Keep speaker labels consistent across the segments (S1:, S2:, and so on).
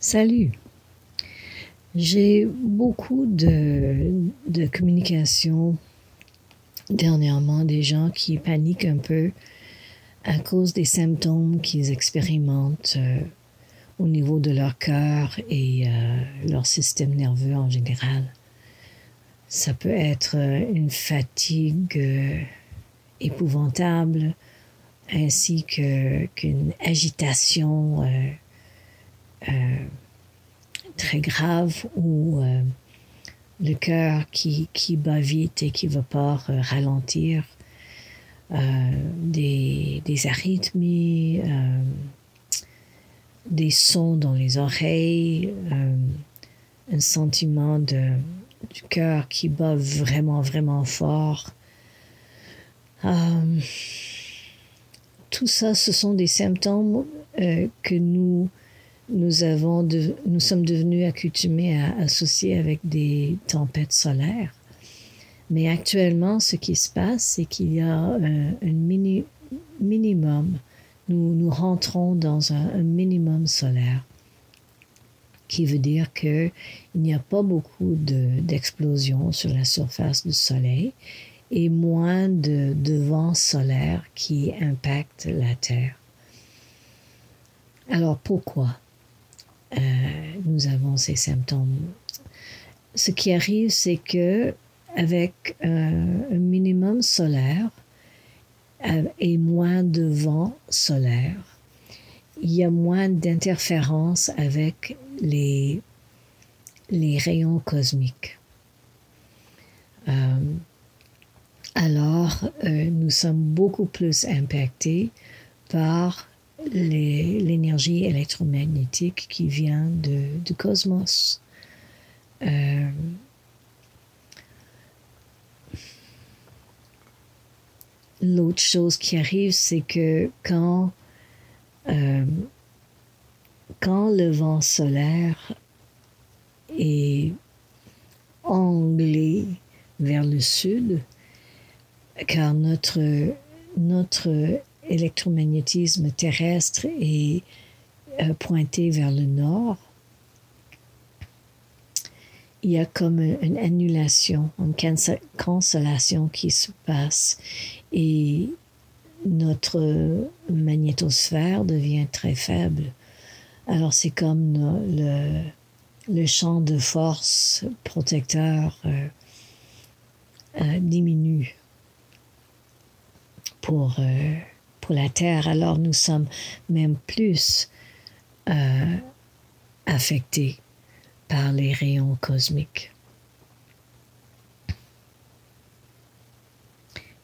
S1: Salut. J'ai beaucoup de, de communication dernièrement des gens qui paniquent un peu à cause des symptômes qu'ils expérimentent euh, au niveau de leur cœur et euh, leur système nerveux en général. Ça peut être euh, une fatigue épouvantable ainsi qu'une agitation très grave ou euh, le cœur qui, qui bat vite et qui ne va pas euh, ralentir, euh, des, des arythmies, euh, des sons dans les oreilles, euh, un sentiment de, du cœur qui bat vraiment, vraiment fort. Euh, tout ça, ce sont des symptômes euh, que nous, nous, avons de, nous sommes devenus accoutumés à associer avec des tempêtes solaires. Mais actuellement, ce qui se passe, c'est qu'il y a euh, un mini, minimum, nous, nous rentrons dans un, minimum solaire, qui veut dire qu'il n'y a pas beaucoup de- d'explosions sur la surface du Soleil et moins de, de vent solaire qui impacte la Terre. Alors pourquoi? Euh, nous avons ces symptômes Ce qui arrive, c'est que avec euh, un minimum solaire euh, et moins de vent solaire, il y a moins d'interférences avec les, les rayons cosmiques. Alors, nous sommes beaucoup plus impactés par l'énergie électromagnétique qui vient de, du cosmos. Euh, L'autre chose qui arrive, c'est que quand, euh, le vent solaire est anglé vers le sud, car notre, notre électromagnétisme terrestre est euh, pointé vers le nord, il y a comme une annulation, une cance- cancellation qui se passe et notre magnétosphère devient très faible. Alors c'est comme le, champ de force protecteur euh, euh, diminue pour, pour la Terre. Alors nous sommes même plus euh, affectés par les rayons cosmiques.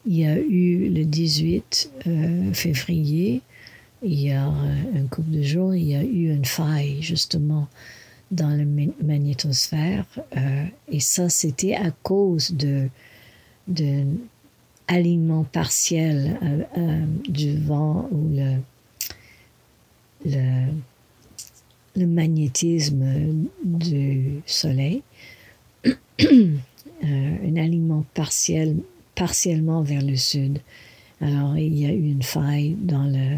S1: Il y a eu le 18 euh, février, il y a euh, un couple de jours, il y a eu une faille justement dans la ma- magnétosphère et ça c'était à cause de alignement partiel euh, euh, du vent ou le, le, magnétisme du soleil, euh, un alignement partiel, partiellement vers le sud. Alors, il y a eu une faille dans, le,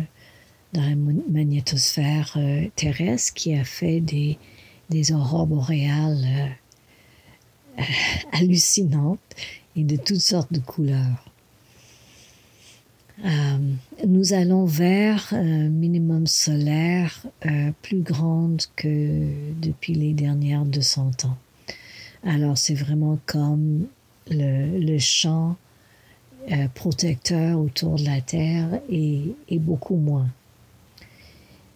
S1: dans la magnétosphère terrestre qui a fait des, des aurores boréales hallucinantes et de toutes sortes de couleurs. Euh, nous allons vers un minimum solaire euh, plus grande que depuis les dernières 200 ans. Alors c'est vraiment comme le, le champ euh, protecteur autour de la Terre est, est beaucoup moins.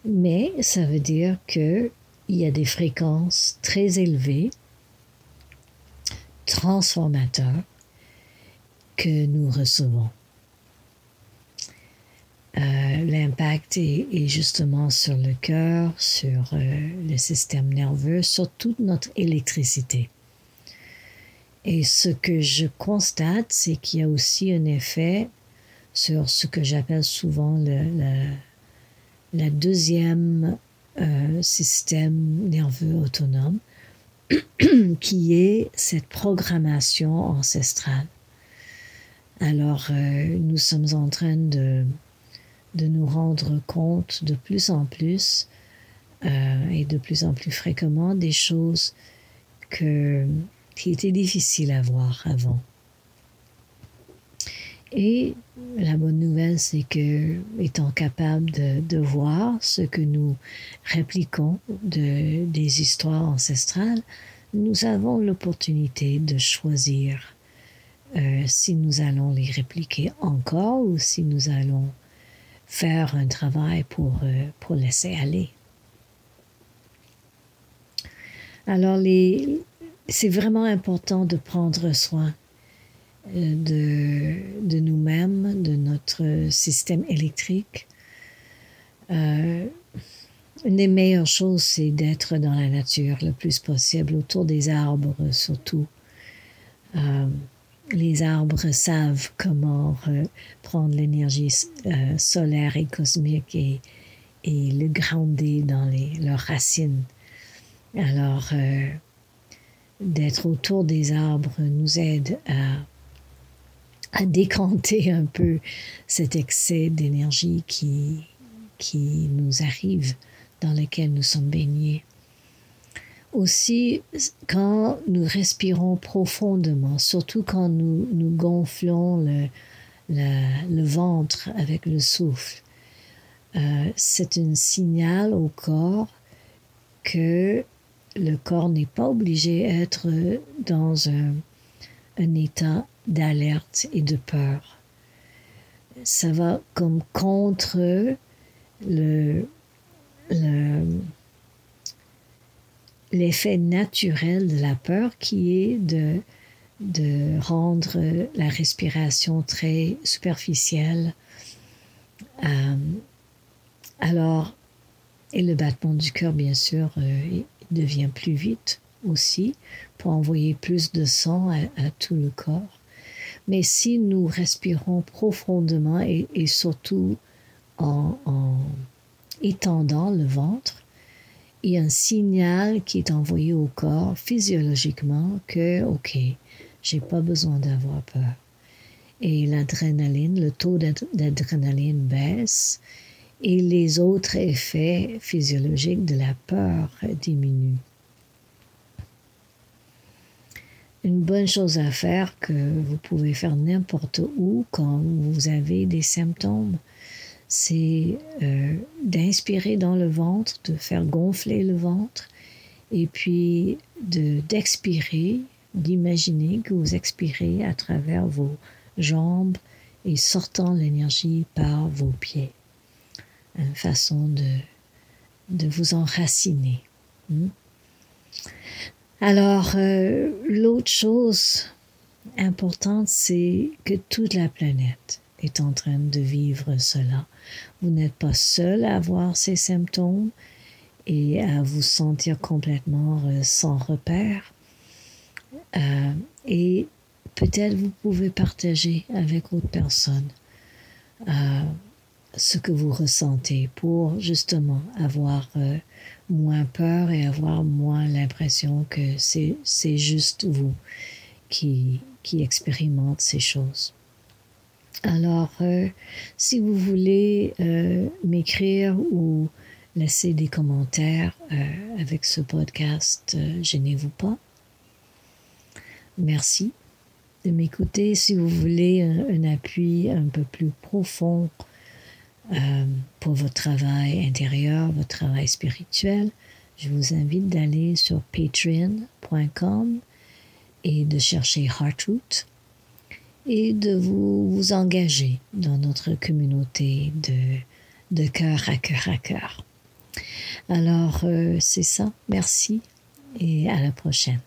S1: Mais ça veut dire que il y a des fréquences très élevées, transformateurs, que nous recevons. Euh, L'impact est, est justement sur le cœur, sur euh, le système nerveux, sur toute notre électricité. Et ce que je constate, c'est qu'il y a aussi un effet sur ce que j'appelle souvent le, deuxième euh, système nerveux autonome, qui est cette programmation ancestrale. Alors, euh, nous sommes en train de, de nous rendre compte de plus en plus, euh, et de plus en plus fréquemment des choses que, qui étaient difficiles à voir avant. Et la bonne nouvelle, c'est que, étant capable de, voir ce que nous répliquons de, des histoires ancestrales, nous avons l'opportunité de choisir euh, si nous allons les répliquer encore ou si nous allons faire un travail pour, euh, pour laisser aller. Alors, les, c'est vraiment important de prendre soin euh, de, de nous-mêmes, de notre système électrique. Euh, une des meilleures choses, c'est d'être dans la nature le plus possible, autour des arbres surtout. Les arbres savent comment prendre l'énergie euh, solaire et cosmique et, le grounder dans leurs racines. Alors, euh, d'être autour des arbres nous aide à à décanter un peu cet excès d'énergie qui, qui nous arrive, dans lequel nous sommes baignés. Aussi, quand nous respirons profondément, surtout quand nous, gonflons le, le, le, ventre avec le souffle, euh, c'est un signal au corps que le corps n'est pas obligé d'être dans un, un état d'alerte et de peur. Ça va comme contre le, l'effet naturel de la peur qui est de, rendre la respiration très superficielle. Euh, alors, et le battement du cœur, bien sûr, euh, devient plus vite aussi pour envoyer plus de sang à, tout le corps. Mais si nous respirons profondément et, surtout en, étendant le ventre, il y a un signal qui est envoyé au corps physiologiquement que, OK, j'ai pas besoin d'avoir peur. Et l'adrénaline, le taux d'adrénaline baisse et les autres effets physiologiques de la peur diminuent. une bonne chose à faire que vous pouvez faire n'importe où quand vous avez des symptômes, c'est euh, d'inspirer dans le ventre, de faire gonfler le ventre et puis de d'expirer, d'imaginer que vous expirez à travers vos jambes et sortant l'énergie par vos pieds. Une façon de, de vous enraciner. Hmm? Alors, euh, l'autre chose importante, c'est que toute la planète est en train de vivre cela. Vous n'êtes pas seul à avoir ces symptômes et à vous sentir complètement euh, sans repère. Euh, et peut-être vous pouvez partager avec autre personne euh, ce que vous ressentez pour justement avoir moins peur et avoir moins l'impression que c'est, c'est juste vous qui, qui expérimente ces choses. Alors, euh, si vous voulez euh, m'écrire ou laisser des commentaires euh, avec ce podcast, gênez-vous pas. Merci de m'écouter. Si vous voulez un, un appui un peu plus profond, pour votre travail intérieur, votre travail spirituel, je vous invite d'aller sur patreon.com et de chercher Heartroot et de vous, vous engager dans notre communauté de, de cœur à cœur à cœur. Alors, euh, c'est ça. Merci et à la prochaine.